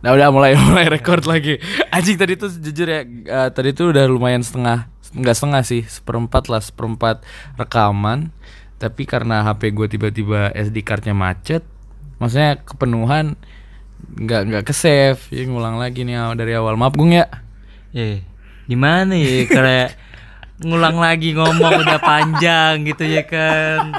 Nah udah mulai mulai record lagi. Anjing tadi tuh jujur ya, eh, tadi tuh udah lumayan setengah, nggak setengah sih, seperempat lah, seperempat rekaman. Tapi karena HP gue tiba-tiba SD cardnya macet, maksudnya kepenuhan nggak nggak ke save, ya ngulang lagi nih dari awal. Maaf Gung ya. Ya, gimana ya kayak ngulang lagi ngomong udah panjang gitu ya kan.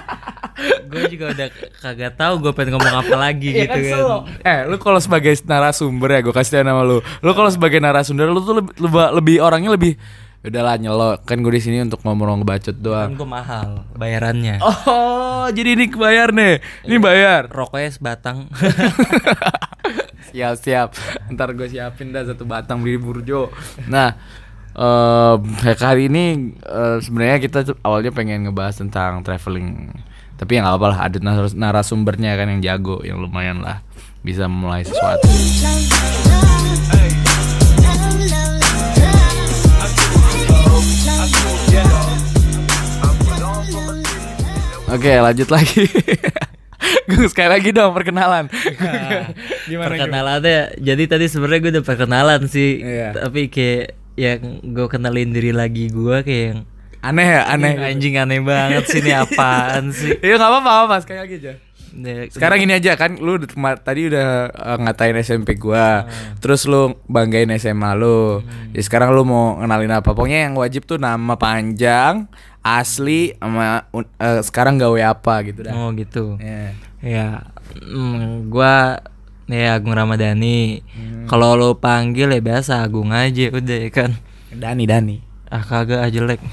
gue juga udah kagak tahu gue pengen ngomong apa lagi Iya gitu kan. slow. Eh, lu kalau sebagai narasumber ya, gue kasih tau nama lu. Lu kalau sebagai narasumber, lu tuh lebih, lebih, lebih orangnya lebih udahlah nyelo. Kan gue di sini untuk ngomong bacot Kan doang. gue mahal bayarannya. Oh, jadi ini bayar nih. Ini bayar. Rokoknya sebatang. siap siap. Ntar gue siapin dah satu batang beli burjo. Nah, eh kayak kali ini eh, sebenarnya kita awalnya pengen ngebahas tentang traveling. Tapi ya nggak apa-apa lah, ada naras- narasumbernya kan yang jago, yang lumayan lah bisa memulai sesuatu. Oke, lanjut lagi. Gue sekali lagi dong perkenalan. Gimana? Gung? Perkenalannya jadi tadi sebenarnya gue udah perkenalan sih. Iya. Tapi kayak yang gue kenalin diri lagi gue kayak yang Aneh ya, aneh. anjing aneh banget sih ini apaan sih. Iya nggak apa-apa, apa-apa, sekali lagi aja. Ya, Sekarang ini aja kan lu tadi udah eh, ngatain SMP gua. Terus lu banggain SMA lu. Ya sekarang lu mau kenalin apa? Pokoknya yang wajib tuh nama panjang, asli sama eh, sekarang gawe apa gitu dah. Oh gitu. Ya. Ya, mm, gua ya Agung Ramadhani. Kalau lo panggil ya biasa Agung aja udah ya kan. Dani Dani. Ah kagak ah jelek.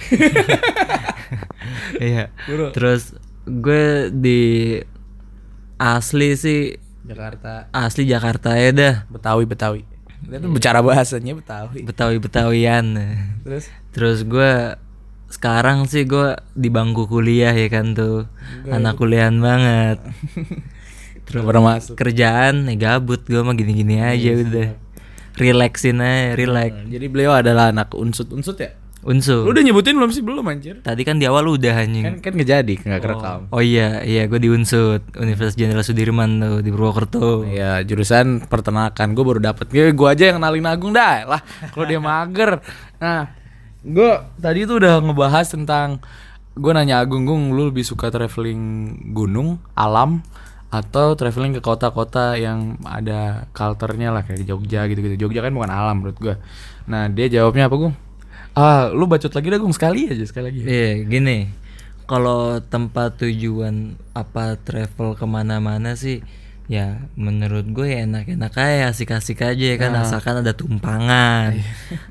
Iya. Terus gue di asli sih Jakarta. asli Jakarta ya dah. Betawi Betawi. Dia tuh bicara bahasanya Betawi. Betawi Betawian. Terus Terus gue sekarang sih gue di bangku kuliah ya kan tuh anak kuliahan banget. terus pernah masuk. Kerjaan ya gabut gue mah gini-gini aja udah. Relaxin aja, relax. Jadi beliau adalah anak unsut-unsut ya? Lu Unsur. udah nyebutin belum sih? Belum anjir. Tadi kan di awal udah anjing. Kan kan nggak jadi, nggak kerekam. Oh iya, iya gue di Unsut Universitas Jenderal Sudirman tuh di Purwokerto. Iya jurusan peternakan gue baru dapet gue gue aja yang kenalin Agung dah lah kalau dia mager nah gue tadi tuh udah ngebahas tentang gue nanya Agung Gung lu lebih suka traveling gunung alam atau traveling ke kota-kota yang ada culture-nya lah kayak Jogja gitu-gitu. Jogja kan bukan alam menurut gue nah dia jawabnya apa Gung? Ah lu bacot lagi dah Gung. Sekali aja sekali lagi. Iya, gini. Kalau tempat tujuan apa travel ke mana-mana sih, ya menurut gue ya enak-enak aja, asik-asik aja ya kan, asalkan ada tumpangan,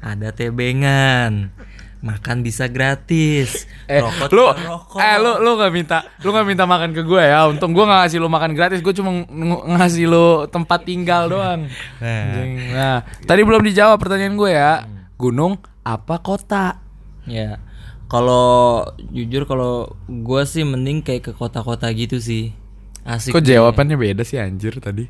ada tebengan, makan bisa gratis, Eh, rokok lu, rokok. eh lu lu gak minta, lu gak minta makan ke gue ya. Untung gue gak ngasih lu makan gratis, gue cuma ng- ngasih lu tempat tinggal doang. Nah. Nah, tadi belum dijawab pertanyaan gue ya. Gunung apa kota? Ya, kalau jujur kalau gue sih mending kayak ke kota-kota gitu sih, asik. Kok jawabannya beda sih anjir tadi?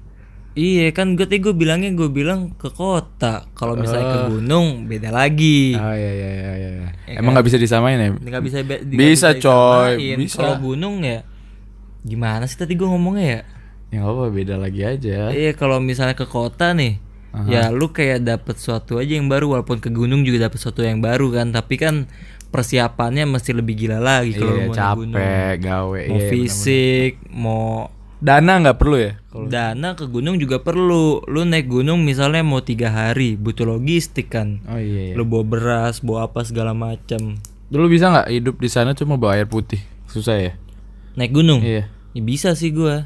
Iya kan gue tadi gue bilangnya gue bilang ke kota. Kalau misalnya ke gunung beda lagi. Oh iya iya iya iya. Emang nggak bisa disamain ya? Nggak bisa be- nggak Bisa, coy, disamain. bisa. Kalau gunung ya gimana sih tadi gue ngomongnya ya? Ya apa beda lagi aja. Iya kalau misalnya ke kota nih, ya lu kayak dapet sesuatu aja yang baru walaupun ke gunung juga dapet sesuatu yang baru kan. Tapi kan persiapannya mesti lebih gila lagi kalau Iya mau gunung. capek gawe. Mau iya, fisik, mau Dana nggak perlu ya? dana ke gunung juga perlu. Lu naik gunung misalnya mau tiga hari, butuh logistik kan. Oh iya. iya. Lu bawa beras, bawa apa segala macam. Dulu bisa nggak hidup di sana cuma bawa air putih? Susah ya? Naik gunung? Iya. Ya bisa sih gua.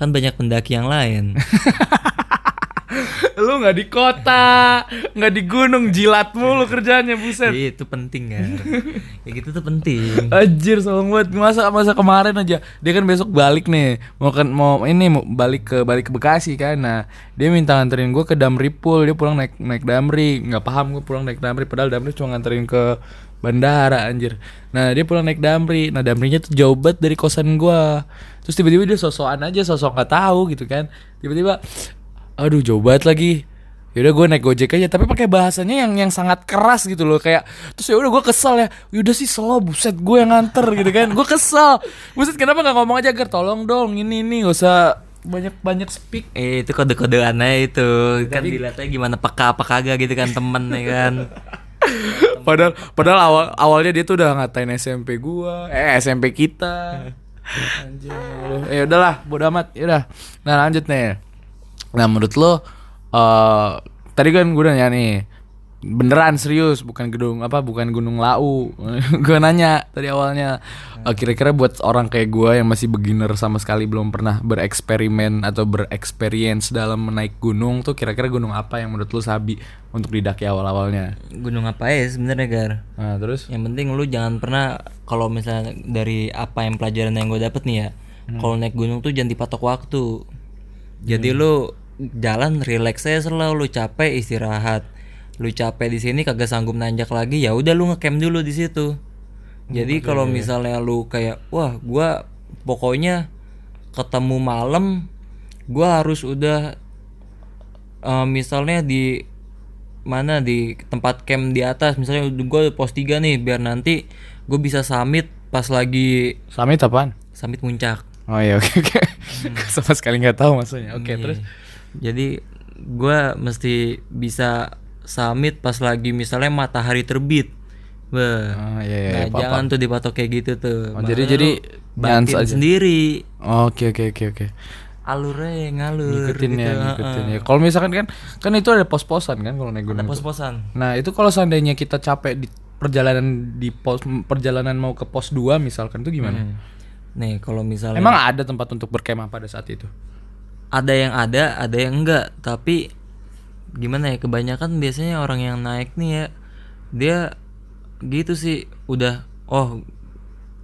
Kan banyak pendaki yang lain. lu nggak di kota, nggak di gunung, jilat mulu kerjanya buset. Iya, itu penting kan. Kayak gitu tuh penting. Anjir sombong banget. Masa masa kemarin aja dia kan besok balik nih. Mau kan mau ini mau balik ke balik ke Bekasi kan. Nah dia minta nganterin gue ke Damri Pool dia pulang naik naik Damri. Nggak paham gue pulang naik Damri padahal Damri cuma nganterin ke bandara anjir. Nah dia pulang naik Damri. Nah Damrinya tuh jauh banget dari kosan gue terus tiba-tiba dia sosokan aja sosok nggak tahu gitu kan. Tiba-tiba aduh jauh banget lagi. Yaudah gue naik gojek aja tapi pakai bahasanya yang yang sangat keras gitu loh kayak terus ya udah gue kesel ya. Yaudah sih slow buset gue yang nganter gitu kan. Gue kesel. Buset kenapa nggak ngomong aja ger? Tolong dong ini ini gak usah banyak banyak speak. Eh, itu kode-kodean aja itu. Kan dilihatnya gimana peka apa kagak gitu kan temen ya kan. Padahal padahal awal awalnya dia tuh udah ngatain SMP gua eh SMP kita. Anjing lu eh udahlah bodo amat. Ya udah nah lanjut nih nah menurut lo eh tadi kan gue udah nanya nih beneran serius bukan gedung apa bukan gunung lau? Gue nanya tadi awalnya eh, kira-kira buat orang kayak gue yang masih beginner sama sekali belum pernah bereksperimen atau bereksperience dalam menaik gunung tuh kira-kira gunung apa yang menurut lu sabi untuk didaki awal-awalnya? Gunung apa ya sebenarnya gar? Nah terus? Yang penting lu jangan pernah kalau misalnya dari apa yang pelajaran yang gue dapet nih ya kalau naik gunung tuh jangan dipatok waktu. Jadi lu jalan relax aja selalu lu capek istirahat lu capek di sini kagak sanggup nanjak lagi ya udah lu ngecamp dulu di situ jadi kalau misalnya lu kayak wah gua pokoknya ketemu malam gua harus udah eh, misalnya di mana di tempat camp di atas misalnya gue pos 3 nih biar nanti gue bisa summit pas lagi Summit apaan? summit puncak Oh iya oke oke. Sama sekali nggak tahu maksudnya. Oke Iya. terus. Jadi gue mesti bisa summit pas lagi misalnya matahari terbit Wah. Oh iya iya. Nah, apa-apa. jangan tuh dipatok kayak gitu tuh. Oh, jadi- jadi aja. sendiri. Oke oke oke oke. Alurnya yang ngalur Ngikutin gitu. ya ngikutin ya. Kalau misalkan kan kan itu ada pos-posan kan kalau naik Ada gunung. itu. pos-posan. Nah itu kalau seandainya kita capek di perjalanan di pos perjalanan mau ke pos 2 misalkan itu gimana? Hmm. Nih, kalau misalnya Emang ada tempat untuk berkemah pada saat itu? Ada yang ada, ada yang enggak, tapi gimana ya kebanyakan biasanya orang yang naik nih ya dia gitu sih udah oh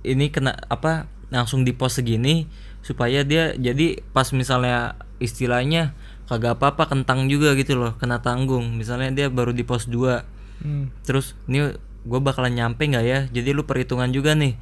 ini kena apa langsung di pos segini supaya dia jadi pas misalnya istilahnya kagak apa-apa kentang juga gitu loh kena tanggung. Misalnya dia baru di pos 2 Hmm. terus ini gue bakalan nyampe nggak ya? Jadi lu perhitungan juga nih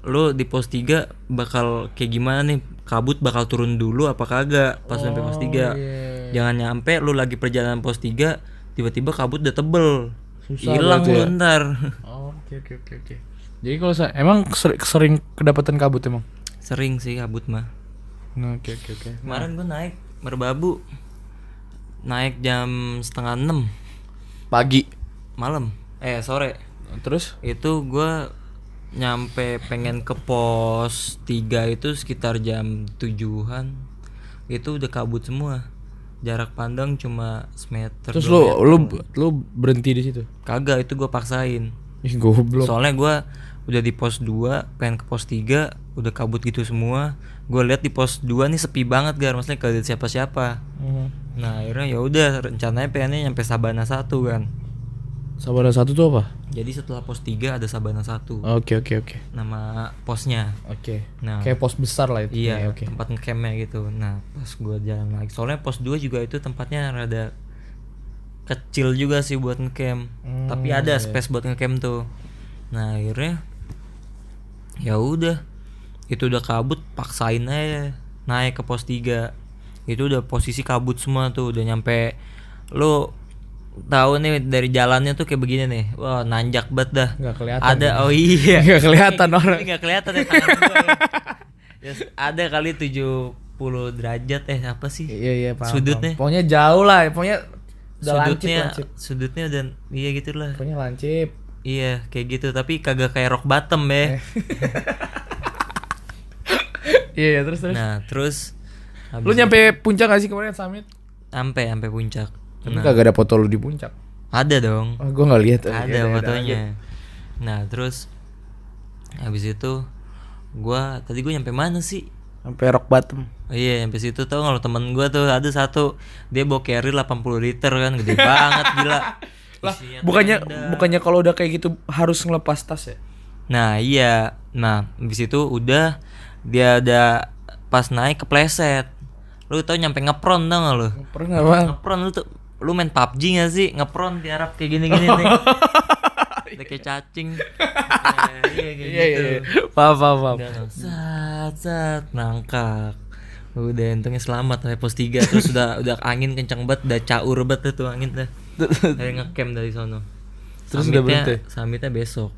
lu di pos 3 bakal kayak gimana nih kabut bakal turun dulu apa kagak pas sampai pos 3 jangan nyampe lu lagi perjalanan pos 3 tiba-tiba kabut udah tebel Susah hilang lu ya? ntar Oh, Oke oke oke oke. Jadi kalau saya emang seri- sering kedapatan kabut emang. sering sih kabut mah Nah, Oke oke oke. kemarin gue naik merbabu naik jam setengah enam Pagi. malam eh sore Terus? itu gua nyampe pengen ke pos 3 itu sekitar jam tujuhan itu udah kabut semua jarak pandang cuma semeter Terus lu meter. lu lu berhenti di situ. kagak itu gua paksain Ih goblok. soalnya gua udah di pos 2 pengen ke pos 3 udah kabut gitu semua gua lihat di pos 2 nih sepi banget gar maksudnya kagak ada siapa-siapa Hmm. nah akhirnya ya udah rencananya pengennya nyampe Sabana satu kan Sabana satu tuh apa? jadi setelah pos 3 ada Sabana satu Oke oke oke. nama posnya Oke. Nah. Kayak pos besar lah itu. Iya, Oke. tempat ngecampnya gitu. Nah, pas gua jalan lagi. Soalnya pos 2 juga itu tempatnya rada kecil juga sih buat ngecamp. Hmm, Tapi ada space buat ngecamp tuh. Nah, akhirnya ya udah. Itu udah kabut, paksain aja naik ke pos 3. Itu udah posisi kabut semua tuh, udah nyampe lu tahu nih dari jalannya tuh kayak begini nih. Wah, nanjak banget dah. Nggak kelihatan. Ada oh iya. Nggak kelihatan orang. Nggak kelihatan ya tangan gua ya. Ya, ada kali 70 derajat eh apa sih? Iya iya paham. Sudutnya. paham. Pokoknya jauh lah, pokoknya udah lancip sudutnya lancip. sudutnya dan iya gitu lah. Pokoknya lancip. Iya, kayak gitu tapi kagak kayak rock bottom ya. Iya iya terus terus. Nah, terus Lu nyampe puncak gak sih kemarin summit? sampai sampai puncak. Tapi kagak ada foto lu di puncak. Ada dong. Oh, gua nggak lihat. ada fotonya. Nah, terus habis itu gua tadi gua nyampe mana sih? Sampai rock bottom. Oh iya, sampai situ tau kalau temen gua tuh ada satu dia bawa carry 80 liter kan, gede banget gila. Lah, bukannya tenda. bukannya kalau udah kayak gitu harus ngelepas tas ya? Nah iya, nah habis itu udah dia ada pas naik kepleset. Lu tau nyampe ngepron tau gak lu? Pernah bang? Ngepron lu tuh, lu main PUBG gak sih? Ngepron di Arab kayak gini-gini nih. Udah kayak cacing. Iya kayak Iya gitu. iya. iya. Paham paham paham. Sat sat nangkak. Udah untungnya selamat sampai pos 3 terus udah udah angin kencang banget, udah caur banget tuh angin tuh. Dari ngecamp dari sono. Terus udah berhenti? Summitnya besok.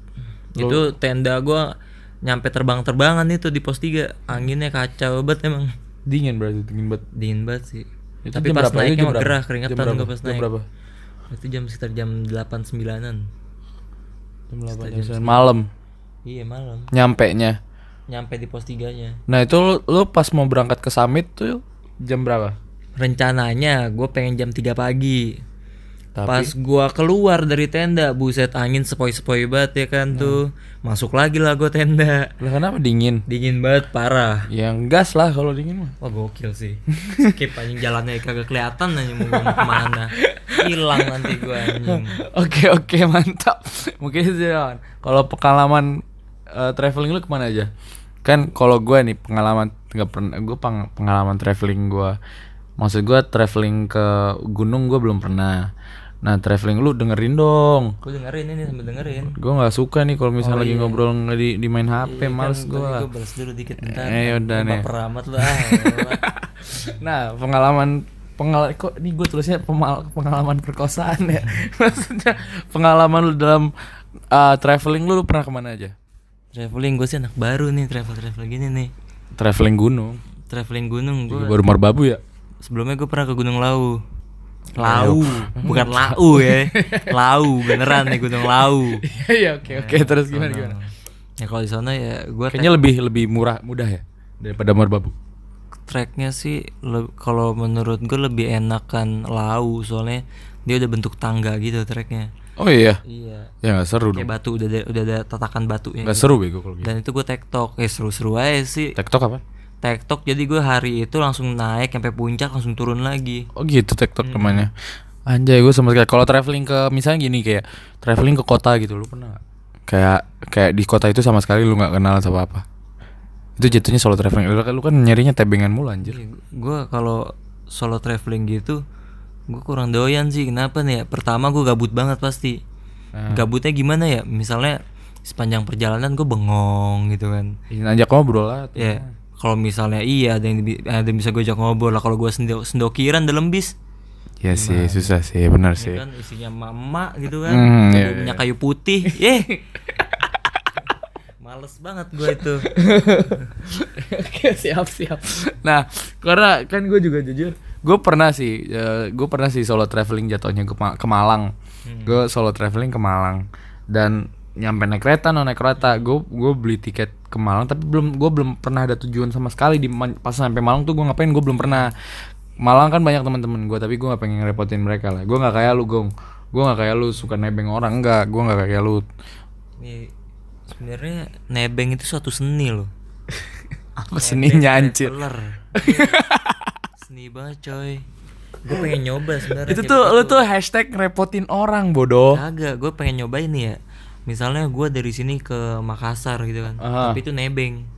Itu tenda gua nyampe terbang-terbangan itu di pos 3. Anginnya kacau banget emang. Dingin berarti dingin banget. dingin banget sih Itu tapi jam pas naiknya jam gerah Jam keringetan gue pas Jam naik. berapa? itu jam sekitar jam 8 sembilanan. Jam 8 jam 9 malam. Iya malam. Nyampe nya. nyampe di pos tiganya. Nah, itu lu, lu pas mau berangkat ke summit tuh jam berapa? rencananya gue pengen jam 3 pagi Tapi pas gua keluar dari tenda buset angin sepoi-sepoi banget ya kan tuh masuk lagi lah gue tenda lah kenapa dingin? dingin banget parah Yang gas lah kalau dingin mah. Wah gokil sih Skip anjing jalannya kagak kelihatan anjing mau ke mana Hilang nanti gua anjing Oke oke mantap. Mungkin Wan. Kalau pengalaman eh, traveling lu ke mana aja? Kan kalau gue nih pengalaman nggak pernah gue pengalaman traveling gue. Maksud gue traveling ke gunung gue belum pernah. Nah traveling lu dengerin dong. Gue dengerin ini sambil dengerin Gue nggak suka nih kalau misalnya lagi ngobrol nggak di, di main HP, males gue. Gue balas dulu dikit bentar Eh, yaudah nih. Baper amat lu ah. Nah pengalaman pengalaman kok ini gue tulisnya pemal- pengalaman perkosaan ya. Maksudnya pengalaman lu dalam uh, traveling lu, lu pernah ke mana aja? Traveling gue sih anak baru nih travel-travel gini nih Traveling gunung. Traveling gunung gue Baru Marbabu ya? Sebelumnya gue pernah ke Gunung Lau Lau Bukan Lau ya Lau beneran nih Gunung Lau Iya oke oke terus gimana gimana? Ya kalau di sana ya gue Kayaknya lebih lebih murah mudah ya daripada Marbabu. tracknya sih kalau menurut gue lebih enakan lau soalnya dia udah bentuk tangga gitu tracknya Oh iya. iya Ya nggak seru kayak dong. batu udah ada, udah ada tatakan batunya Nggak gitu. seru bego kalau gitu. dan itu gue tektok eh seru-seru aja sih TikTok apa? Tektok jadi gue hari itu langsung naik sampai puncak langsung turun lagi Oh gitu TikTok namanya. Anjay gue sama sekali kalau traveling ke misalnya gini kayak traveling ke kota gitu lu pernah nggak? Kayak kayak di kota itu sama sekali lu nggak kenal sama apa. Itu jatuhnya solo traveling. Lu, kan- lu kan nyarinya tebengan mulu anjir. gue kalau solo traveling gitu gue kurang doyan sih kenapa nih ya pertama gue gabut banget pasti Nah. gabutnya gimana ya misalnya sepanjang perjalanan gue bengong gitu kan Ih, Ngajak ngobrol lah. Ya, kalau misalnya iya ada yang, ada yang bisa gue ajak ngobrol lah. Kalau gue sendo sendokiran dalam bis. Iya sih susah sih benar ya sih. kan isinya mama gitu kan. Hmm, iya, punya kayu putih. Eh males banget gue itu. Oke siap siap. Nah karena kan gue juga jujur, gue pernah sih, gue pernah sih solo traveling jatuhnya ke, Ma- ke Malang. Gue solo traveling ke Malang. Dan nyampe naik kereta, no naik kereta. Gue gue beli tiket ke Malang, tapi belum gue belum pernah ada tujuan sama sekali di pas sampai Malang tuh gue ngapain? Gue belum pernah. Malang kan banyak teman-teman gue, tapi gue nggak pengen ngerepotin mereka lah. Gue nggak kayak lu gong. Gue nggak kayak lu suka nebeng orang enggak. Gue nggak kayak lu. Sebenarnya nebeng itu suatu seni loh Apa seninya anjir? Seni banget coy gue pengen nyoba sebenarnya Itu tuh lu tuh hashtag ngerepotin orang bodoh. Kagak, gue pengen nyobain nih ya. Misalnya gue dari sini ke Makassar gitu kan, Aha. tapi itu nebeng.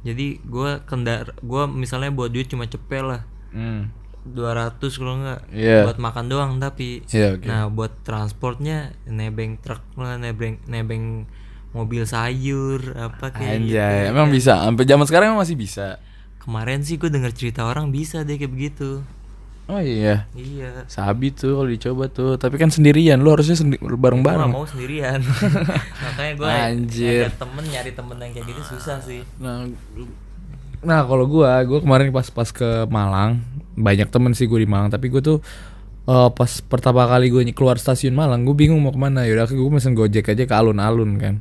Jadi gue kendar, gue misalnya buat duit cuma cepet lah, Hmm. 200 kalau enggak Iya. buat makan doang tapi. Iya, oke. Nah buat transportnya nebeng truk lah, nebeng nebeng mobil sayur apa kayak gitu. Anjay, emang bisa. Sampai zaman sekarang emang masih bisa. Kemarin sih gue denger cerita orang bisa deh kayak begitu. Oh iya. Iya. Sabi tuh kalau dicoba tuh, tapi kan sendirian. Lu harusnya sendi- Gue bareng-bareng. gak mau sendirian Makanya gue Anjir. temen nyari temen yang kayak gitu susah sih Nah, nah kalau gua, gua kemarin pas pas ke Malang, banyak temen sih gue di Malang, tapi gue tuh eh, pas pertama kali gue keluar stasiun Malang, gue bingung mau ke mana. Yaudah, gue mesen gojek aja ke alun-alun kan.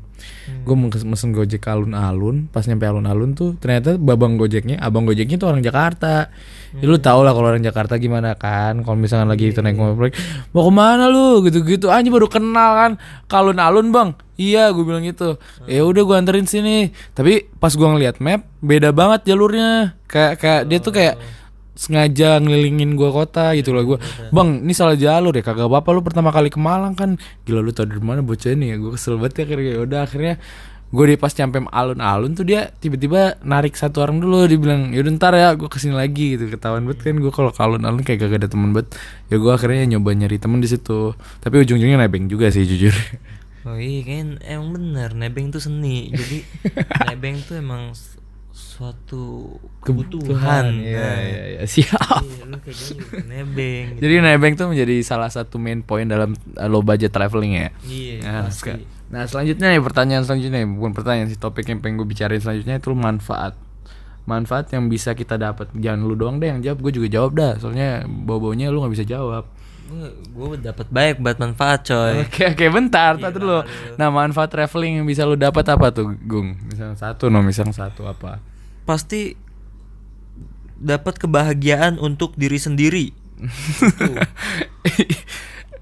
Gue mesen gojek ke alun-alun, pas nyampe alun-alun tuh ternyata babang gojeknya, abang gojeknya tuh orang Jakarta. Ya, lu tau lah kalau orang Jakarta gimana kan, kalau misalkan lagi itu naik mobil, mau ke mana lu gitu-gitu, aja baru kenal kan, ke alun-alun bang. Iya, gue bilang gitu. Ya udah gue anterin sini. Tapi pas gue ngeliat map, beda banget jalurnya. Kayak kayak dia tuh kayak sengaja ngelilingin gua kota gitu loh gua. Bang, ini salah jalur ya. Kagak apa-apa lu pertama kali ke Malang kan. Gila lu tau dari mana bocah ini ya. Gue kesel banget ya akhirnya. Ya udah akhirnya gue di pas nyampe alun-alun tuh dia tiba-tiba narik satu orang dulu dia bilang yaudah ntar ya gue ke sini lagi gitu ketahuan banget kan gue kalau ke alun-alun kayak gak ada temen banget ya gue akhirnya nyoba nyari temen di situ tapi ujung-ujungnya nebeng juga sih jujur Oh iya kan emang bener nebeng tuh seni Jadi nebeng tuh emang suatu kebutuhan. Iya, Nah, iya, iya. Siap. iya, nebeng gitu. Jadi nebeng tuh menjadi salah satu main point dalam uh, low budget traveling ya. Iya Nah, pasti. nah selanjutnya nih pertanyaan selanjutnya bukan pertanyaan sih topik yang pengen gue bicarain selanjutnya itu manfaat. Manfaat yang bisa kita dapat. Jangan lu doang deh yang jawab gue juga jawab dah. Soalnya bau baunya lu nggak bisa jawab gue dapat banyak buat manfaat coy. Oke oke bentar tar dulu. nah manfaat traveling yang bisa lu dapat apa tuh gung? Misalnya satu no misalnya satu apa? Pasti dapat kebahagiaan untuk diri sendiri.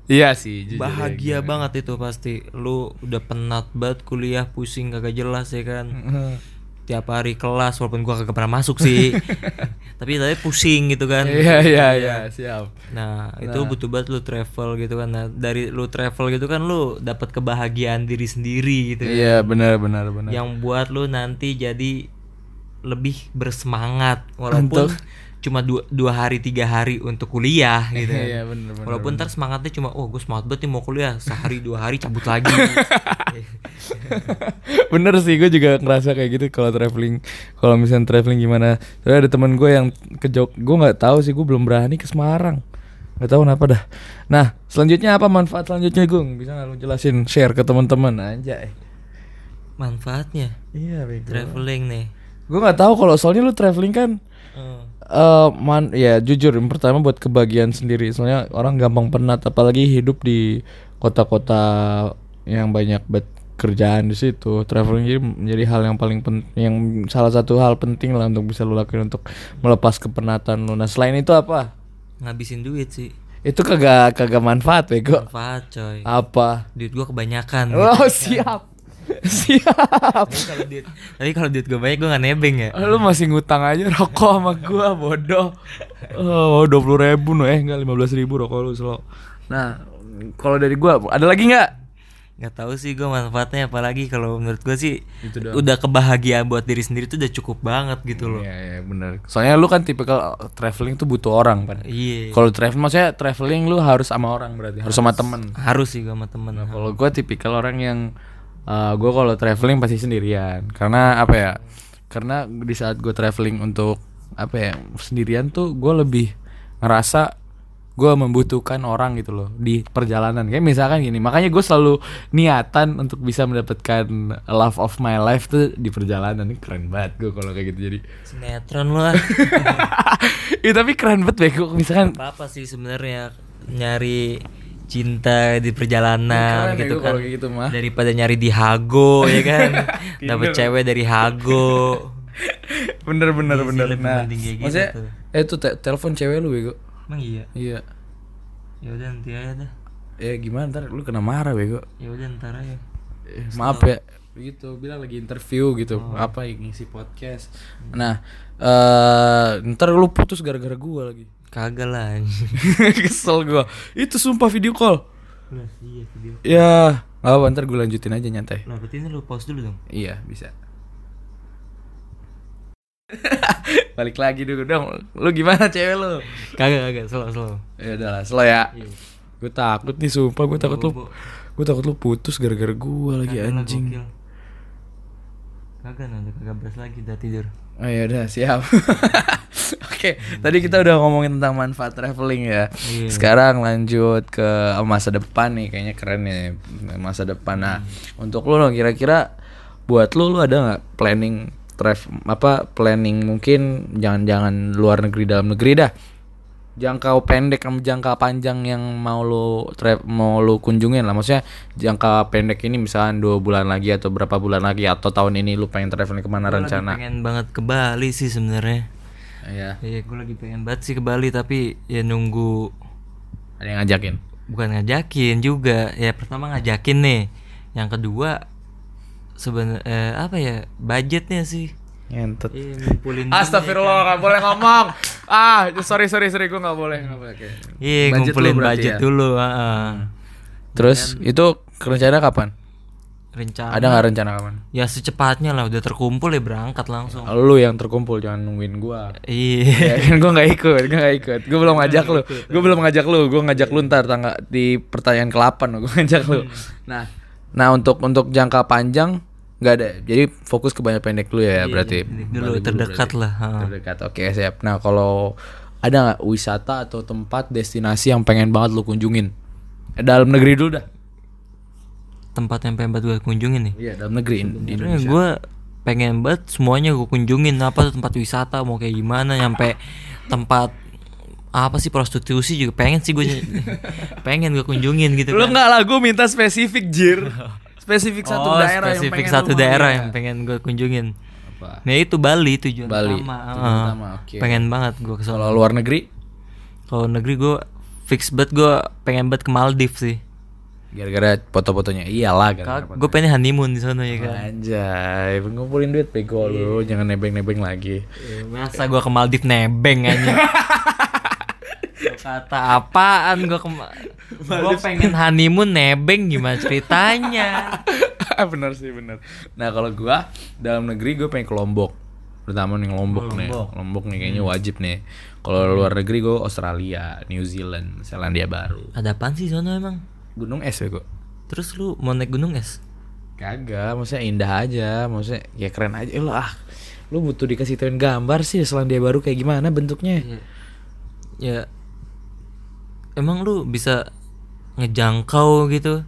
Iya sih jujur ya, bahagia banget itu pasti. Lu udah penat banget kuliah pusing kagak jelas ya kan tiap hari kelas walaupun gua kagak pernah masuk sih. Tapi tapi pusing gitu kan. Iya iya iya siap. Nah itu butuh banget lu travel gitu kan. Nah dari lu travel gitu kan lu dapat kebahagiaan diri sendiri gitu kan. iya benar benar benar. Yang buat lu nanti jadi lebih bersemangat walaupun cuma dua, dua hari tiga hari untuk kuliah gitu. Iya benar benar walaupun ntar semangatnya cuma oh gue semangat banget nih mau kuliah sehari dua hari cabut lagi. Bener sih gue juga ngerasa kayak gitu kalau traveling kalau misalnya traveling gimana. Soalnya ada teman gue yang ke Jog gue nggak tahu sih gue belum berani ke Semarang. Nggak tahu kenapa dah. Nah selanjutnya apa manfaat selanjutnya Gung? Bisa nggak lu jelasin share ke teman-teman aja manfaatnya? Iya bego. Traveling nih. Gue nggak tahu kalau soalnya lu traveling kan Eh man ya jujur yang pertama buat kebahagiaan sendiri. Soalnya orang gampang penat apalagi hidup di kota-kota yang banyak bet kerjaan di situ. Traveling jadi menjadi hal yang paling penting yang salah satu hal penting lah untuk bisa lu lakuin untuk melepas kepenatan lu nah selain itu apa? Ngabisin duit sih. Itu kagak kagak manfaat bego. Manfaat coy. Apa? Duit gua kebanyakan. Gitu. oh siap siap. Tapi kalau duit tapi kalau duit gue banyak gue gak nebeng ya. Lu masih ngutang aja rokok sama gua bodoh. Oh dua puluh ribu no eh enggak lima belas ribu rokok lu slow nah kalau dari gua ada lagi nggak? Nggak tahu sih gue manfaatnya apalagi kalau menurut gue sih Itu doang. udah kebahagiaan buat diri sendiri tuh udah cukup banget gitu loh. Iya iya benar. Soalnya lu kan tipikal traveling tuh butuh orang kan. iya. Kalau traveling maksudnya traveling lu harus sama orang berarti, harus sama temen. harus sih gue sama temen. Nah, kalau gua tipikal orang yang uh, gua kalau traveling pasti sendirian. Karena apa ya? Karena di saat gua traveling untuk apa ya? Sendirian tuh gua lebih ngerasa gua membutuhkan orang gitu loh di perjalanan. Kayak misalkan gini makanya gue selalu niatan untuk bisa mendapatkan love of my life tuh di perjalanan. Ini keren banget gue kalau kayak gitu. Jadi sinetron lah. Iya tapi keren banget bego. Misalkan apa apa sih sebenarnya nyari cinta di perjalanan Keren ya gitu kan. gitu mah. daripada nyari di Hago ya kan? Dapat cewek dari Hago. Bener bener Iya sih, bener. nah gitu maksudnya tuh. eh tuh te- telepon cewek lu bego? Emang iya? Iya. Ya udah nanti aja dah. Ya gimana? Ntar lu kena marah bego. Ya udah ntar aja. Eh, maaf ya. Begitu bilang lagi interview gitu. Oh. apa ngisi podcast. Nah eh ntar lu putus gara-gara gua lagi kagak lah kesel gua itu sumpah video call Lah, iya video ya nggak apa ntar gue lanjutin aja nyantai lah berarti ini lu pause dulu dong Iya bisa. Balik lagi dulu dong. Lu gimana cewek lu? kagak kagak slow slow Ya udahlah, slow ya. Iya. Gue takut nih sumpah, gue takut lu. Gue takut lu putus gara-gara gue lagi Kagak lah, anjing. gokil. Kagak nanti kagak beres lagi udah tidur Oh ya udah siap. Oke, tadi kita udah ngomongin tentang manfaat traveling ya. Iya. Sekarang lanjut ke masa depan nih, kayaknya keren ya masa depan. Nah, untuk lu lo kira-kira buat lu lu ada nggak planning travel apa planning mungkin jangan-jangan luar negeri dalam negeri dah. Jangka pendek sama jangka panjang yang mau lu tra- mau lu kunjungin lah. Maksudnya jangka pendek ini misalkan dua bulan lagi atau berapa bulan lagi atau tahun ini lu pengen traveling ke mana Gua lagi rencana? pengen banget ke Bali sih sebenarnya. Iya. iya gue lagi pengen banget sih ke Bali tapi ya nunggu Ada yang ngajakin? bukan ngajakin juga. Ya pertama ngajakin nih. Yang kedua sebenarnya eh, apa ya budgetnya sih Ngentet. Iya, ngumpulin Astagfirullah, nggak boleh ngomong. Ah, sorry sorry sorry, gue nggak boleh. Nggak boleh. Iya, Budget ngumpulin budget ya? dulu, heeh. Terus itu rencana kapan? Rencana Ada nggak rencana kapan? ya secepatnya lah udah terkumpul ya berangkat langsung. Lu yang terkumpul, jangan nungguin gua. Iya. ya kan gue nggak ikut, gue nggak ikut. Gue belum ngajak lu. Gue belum ngajak lu. Gue ngajak lu ntar tangga di pertanyaan ke-8 gue ngajak lu. Nah, nah untuk untuk jangka panjang nggak ada. Jadi fokus ke banyak pendek lu ya berarti. pendek dulu, terdekat berarti. lah, ha. Terdekat. Oke, siap. Nah, kalau ada nggak wisata atau tempat destinasi yang pengen banget lu kunjungin? Eh, Dalam negeri dulu dah. Tempat yang pengen banget gue kunjungin nih. Iya, dalam negeri in- di Sebenarnya Indonesia. gue pengen banget semuanya gue kunjungin apa tuh tempat wisata mau kayak gimana nyampe tempat apa sih prostitusi juga pengen sih gue pengen gue kunjungin gitu Lu kan. enggak lah, gue minta spesifik jir. Spesifik satu Oh, daerah yang spesifik pengen satu daerah ya. yang pengen gue kunjungin. Apa? Nah itu Bali tujuan Bali, utama. tujuan Heeh. utama, oke. Pengen banget gue ke Kalau luar negeri Kalau negeri gue fix banget gue pengen banget ke Maldives sih. gara-gara foto-fotonya iyalah gara-gara Gue pengen honeymoon di sana ya kan. Anjay, ngumpulin duit pego lu, jangan nebeng-nebeng lagi. Eh, Masa gue ke Maldives nebeng aja. Kata apaan gue ke Gue pengen honeymoon nebeng gimana ceritanya bener sih bener. Nah kalau gua dalam negeri gue pengen ke Lombok, pertama nih Lombok, nih, Lombok. Lombok nih kayaknya wajib nih. Kalau luar negeri gue Australia, New Zealand, Selandia Baru, Ada apaan sih sono emang? Gunung es ya kok. Terus lu mau naik gunung es? Kagak, maksudnya indah aja, maksudnya ya keren aja. Eh, lah, lu butuh dikasih tahuin gambar sih Selandia Baru kayak gimana bentuknya. Ya, ya emang lu bisa ngejangkau gitu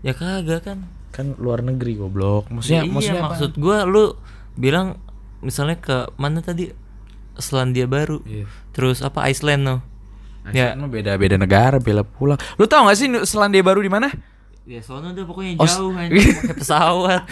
ya kagak kan Kan luar negeri goblok. Maksudnya Ya iya, maksudnya apa? maksud gua lu bilang misalnya ke mana tadi Selandia Baru Iya. terus apa Iceland no ya Ya. beda-beda negara, bela pulang. Lu tau gak sih Selandia Baru di mana? ya sono deh pokoknya Aus- jauh pakai pesawat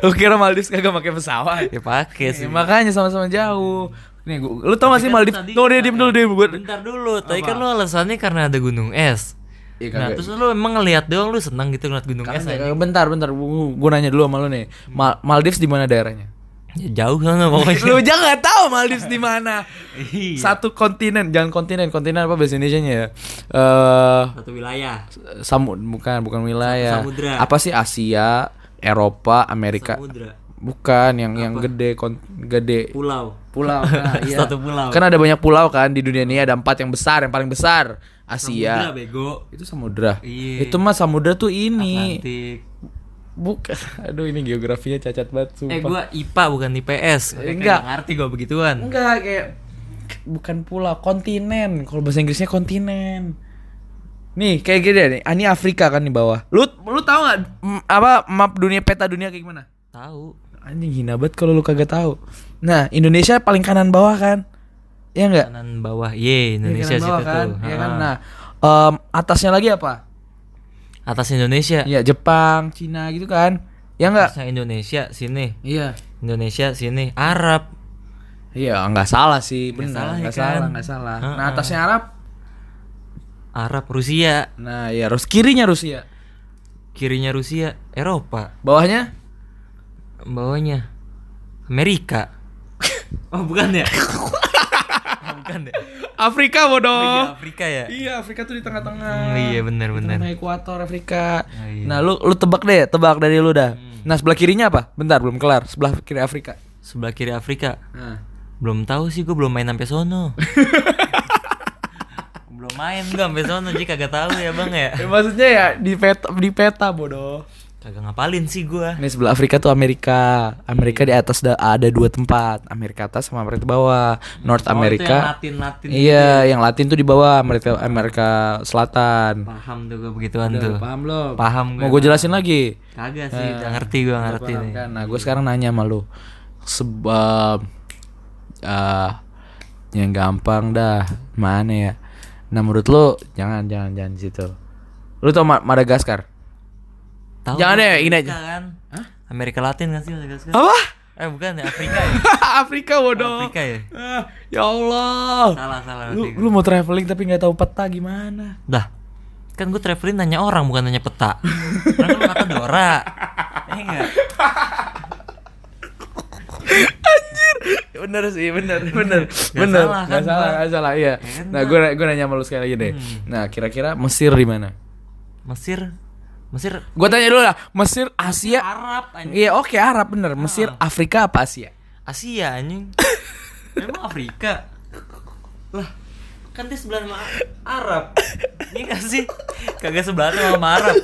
Lu kira Maldives kagak pakai pesawat? ya pakai sih Ya, makanya sama-sama jauh. Nih, gua, lu tau gak sih Kan Maldives? tadi- Tuh dia diem dulu diem gua. bentar dulu tadi kan lu alasannya karena ada gunung es Iya, nah terus lu emang ngeliat doang lu senang gitu ngeliat gunung es aja bentar, bentar. Gua, gua nanya dulu sama lu nih. Mal- Maldives di mana daerahnya? ya jauh sana pokoknya lu jangan nggak tahu Maldives di mana. Iya. Satu kontinen, jangan kontinen. Kontinen apa bahasa Indonesia-nya ya? Eh satu wilayah samu bukan bukan wilayah. Samudra. Apa sih Asia, Eropa, Amerika? samudra Bukan yang yang gede kon, gede pulau pulau nah, iya. Satu pulau. Kan ada banyak pulau kan di dunia ini ada empat yang besar, yang paling besar Asia. Samudra bego Itu samudra. Iya. Itu mah samudra tuh ini. Atlantik Bukan. Aduh ini geografinya cacat banget sumpah. eh gua IPA bukan IPS Eh, enggak. nggak ngerti gua begituan Enggak kayak bukan pulau, kontinen. Kalau bahasa Inggrisnya kontinen. Nih, kayak gini nih. Ini Afrika kan di bawah. Lu lu tahu nggak mm, apa map dunia peta dunia kayak gimana? tahu Anjing hina banget kalau lu kagak tahu. Nah, Indonesia paling kanan bawah kan? Ya enggak? kanan bawah ye Indonesia Iya, kanan situ bawah kan? tuh Iya Ha. kan? Nah, em, atasnya lagi apa? atas Indonesia Iya, Jepang, Cina gitu kan? Ya enggak? atasnya Indonesia sini Iya. Indonesia sini Arab Iya, enggak salah sih, benar. salah ya Enggak kan? salah, enggak salah. Nah, atasnya Arab. Arab Rusia Nah, ya harus kirinya Rusia. kirinya Rusia Eropa Bawahnya bawahnya Amerika oh bukan ya Oh, bukan ya Afrika Oh, iya, bodoh. Afrika ya Iya, Afrika tuh di tengah-tengah. Hmm, iya benar benar Tengah ekuator Afrika. Oh, iya. Nah, lu lu tebak deh, tebak dari lu dah. Nah, sebelah kirinya apa? Bentar, belum kelar. Sebelah kiri Afrika. sebelah kiri Afrika Nah. belum tahu sih gue belum main sampai sono belum main gue sampai sono jadi kagak tahu ya bang ya Ya, maksudnya ya di peta di peta bodoh. Kagak ngapalin sih gue Ini sebelah Afrika tuh Amerika. Amerika di atas da- ada dua tempat, Amerika atas sama Amerika bawah. North Oh, itu yang Amerika. Latin Latin Iya, yang Latin tuh di bawah, Amerika Amerika Selatan. paham tuh gue begituan tuh Paham lo? paham gue Mau gue jelasin lagi? kagak sih udah ngerti gue ngerti nih kan? Nah, gue sekarang nanya sama lu. Sebab eh yang gampang dah. Mana ya? Nah, menurut lu jangan jangan jangan situ. Lu tau Ma- Madagaskar? Tahu Jangan deh, ini Amerika aja. kan Amerika Latin kan sih Madagaskar Apa? eh bukan ya Afrika ya Afrika bodoh. Afrika ya Ah, ya Allah. salah salah Lu, lu mau traveling tapi nggak tahu peta gimana? dah kan gue traveling nanya orang bukan nanya peta kan lu kata Dora eh enggak bener sih, bener, bener, Nggak bener, salah kan salah, gua. nggak salah, iya. Ya kan Nah, gue gue nanya sama lu sekali lagi deh. Hmm. Nah, kira-kira Mesir di mana? Mesir Mesir Gue tanya dulu lah, Mesir, Asia, Arab anjing. Iya oke Arab bener. Mesir Afrika apa Asia? Asia anjing. Emang Afrika? Lah kan dia sebelah sama Arab. Ini gak sih? Kagak sebelah sama Arab.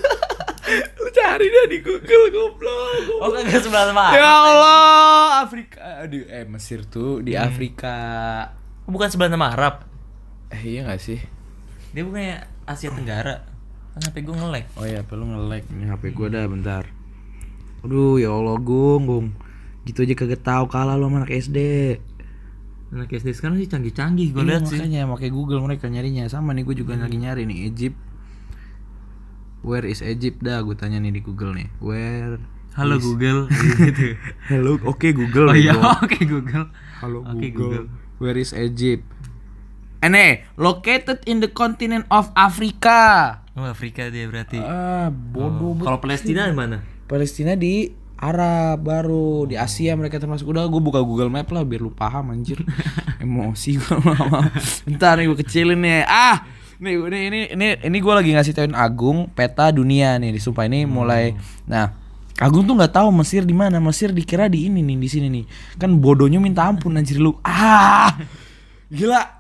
Lu cari dah di Google goblok. Oh kagak sebelah sama Ya Arab Allah Afrika. Aduh eh Mesir tuh di Afrika. Oh, bukan sebelah sama Arab. Eh iya gak sih? Dia bukannya Asia Tenggara kan HP gue ngelek Oh iya perlu nge-lag Ini HP gue dah bentar Aduh ya Allah Gung, Gung. Gitu aja kagak tahu kalah lu sama anak SD. Anak SD sekarang sih canggih-canggih gue Iya, lihat sih. makanya pakai Google mereka nyarinya. Sama nih gue juga lagi nyari nih Egypt. Where is Egypt dah gue tanya nih di Google nih. Where Halo Google gitu. Hello, oke Google. Oh iya, oke Google. Halo Oke, Google. Google. Where is Egypt? Ene, located in the continent of Africa. Oh, Afrika dia berarti. Ah, bodoh banget. Kalau Palestina di mana? Palestina di Arab baru di Asia mereka termasuk. Udah gue buka Google Map lah biar lu paham anjir. Emosi gue bentar nih gue kecilin nih. Ah nih ini ini ini ini gue lagi ngasih tauin Agung peta dunia nih disumpah ini mulai nah Agung tuh nggak tahu Mesir di mana. Mesir dikira di ini nih di sini nih. Kan bodohnya minta ampun anjir lu. Ah gila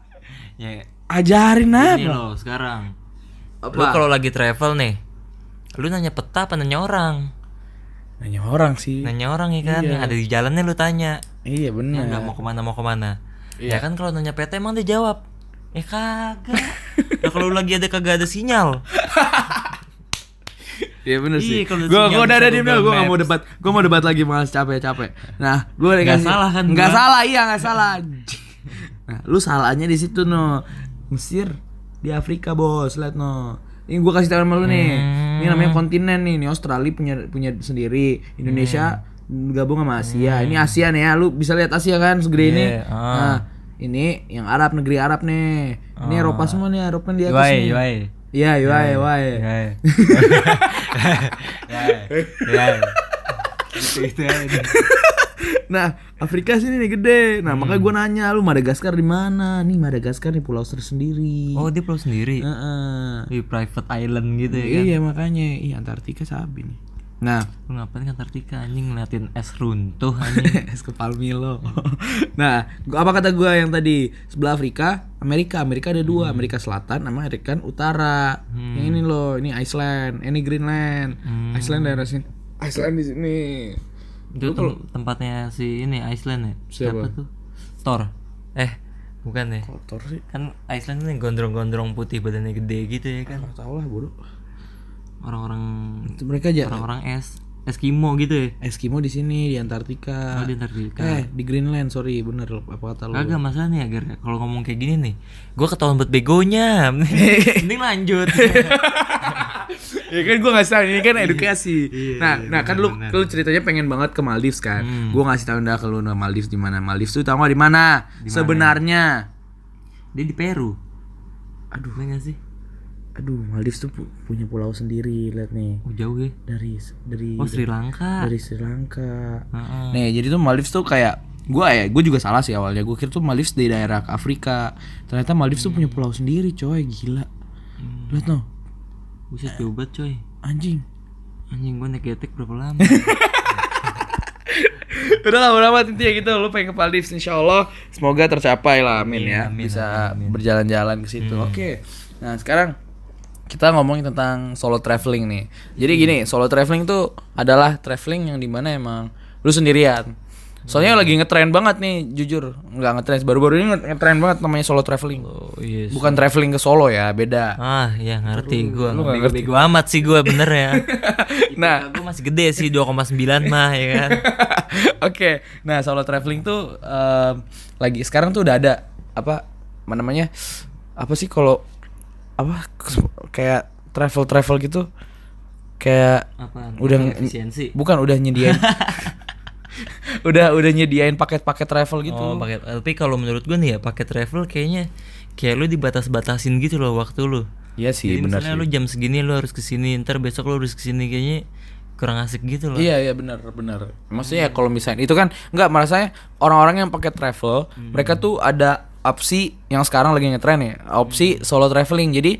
Ya, ajarin ini apa loh sekarang. Apa? Lu kalau lagi travel nih, lu nanya peta apa nanya orang? nanya orang sih Nanya orang ya kan, Iya. yang ada di jalannya lu tanya. iya Ya benar nggak mau ke mana mau ke mana. Iya. Ya kan kalau nanya peta emang dia jawab. Eh kagak. Nah, kalau lu lagi ada kagak ada sinyal. Iya bener sih. Kalau Gue gue udah ada di gue gak mau debat. Gue mau debat lagi malas capek capek. Nah, gue Nggak salah kan Nggak salah iya nggak salah. nah, lu salahnya di situ no. Mesir di Afrika bos, lihat no. Ini gue kasih tahu sama lu nih. Ini Hmm. namanya kontinen nih. Ini Australia punya punya sendiri. Indonesia Hmm. gabung sama Asia. Ini Asia nih ya. Lu bisa lihat Asia kan segede ini. Iya, ah. Nah, ini yang Arab negeri Arab nih. Ini Eropa semua nih. Eropa di atas nih. Yuai. Iya, yuai, yuai. Itu itu aja. Nah, Afrika sini nih gede. Nah, makanya gue nanya lu Madagaskar di mana? Nih Madagaskar nih pulau tersendiri. Oh dia pulau sendiri. Heeh. Di private island gitu ya kan. Iya, makanya. Ih, Antartika sabi nih. Nah, Lu ngapain ke Antartika anjing ngeliatin es runtuh anjing. es kepal Milo. nah, gua, apa kata gua yang tadi? Sebelah Afrika, Amerika. Amerika ada dua, Amerika Selatan sama Amerika Utara. Yang ini loh, ini Iceland, ini Greenland. Iceland daerah sini. Iceland di sini. Itu tem- tempatnya si ini Iceland ya. Siapa? tuh? Thor. Eh, bukan ya. Kotor sih. Kan Iceland ini gondrong-gondrong putih badannya gede gitu ya kan. Tau lah bodoh. Orang-orang Itu mereka aja orang-orang es Eskimo gitu ya. Eskimo di sini di Antartika. Oh, di Antartika. Eh, di Greenland, sorry, bener apa kata lu? Kagak masalah nih agar kalau ngomong kayak gini nih, gua ketahuan buat begonya. Mending lanjut. ya kan gua ngasih tahu ini kan edukasi. Iya, nah, iya, nah kan lu lu ceritanya pengen banget ke Maldives kan. Hmm. Gua ngasih tahu dah ke lu nah, Maldives di mana. Maldives tuh tahu di mana? Sebenarnya. Dia di Peru. Aduh, nggak sih? aduh, Maldives tuh pu- punya pulau sendiri, lihat nih. Oh, jauh ya. Dari dari Oh, Sri Lanka. dari Sri Lanka. Heeh. Nih, jadi tuh Maldives tuh kayak gua ya, gue juga salah sih awalnya. Gue kira tuh Maldives di daerah Afrika. Ternyata Maldives tuh punya pulau sendiri, coy, gila. Lihat no, Buset jauh banget coy. anjing. Anjing gua naik getek berapa lama? Udah lah, udah amat intinya gitu. Lu pengen ke Maldives insya Allah semoga tercapai lah, amin Amin, ya. amin, Bisa berjalan-jalan ke situ. Oke. Nah, sekarang kita ngomongin tentang solo traveling nih. Jadi gini, solo traveling tuh adalah traveling yang di mana emang lu sendirian. Soalnya lagi ngetren banget nih, jujur. Nggak ngetren, baru-baru ini nge- ngetren banget namanya solo traveling. Oh iya. Bukan traveling ke Solo ya, beda. Ah, ya ngerti gua. lu nggak Bego-bego amat sih gua bener ya. Nah, gua masih gede sih 2,9 mah ya kan. Oke, nah solo traveling tuh em, lagi sekarang tuh udah ada apa apa namanya apa sih kalau apa kayak travel travel gitu kayak Apaan? Udah- efisiensi. bukan udah nyediain udah udah nyediain paket-paket travel gitu. Oh, paket. Tapi kalau menurut gua nih ya paket travel kayaknya kayak lu dibatas-batasin gitu loh waktu lu. Iya sih, Jadi benar misalnya sih. lu jam segini lu harus ke sini, ntar besok lu harus ke sini kayaknya kurang asik gitu loh. Iya iya benar benar. Maksudnya ya kalau misalnya itu kan nggak merasanya orang-orang yang pakai travel mereka tuh ada opsi yang sekarang lagi ngetren ya opsi solo traveling jadi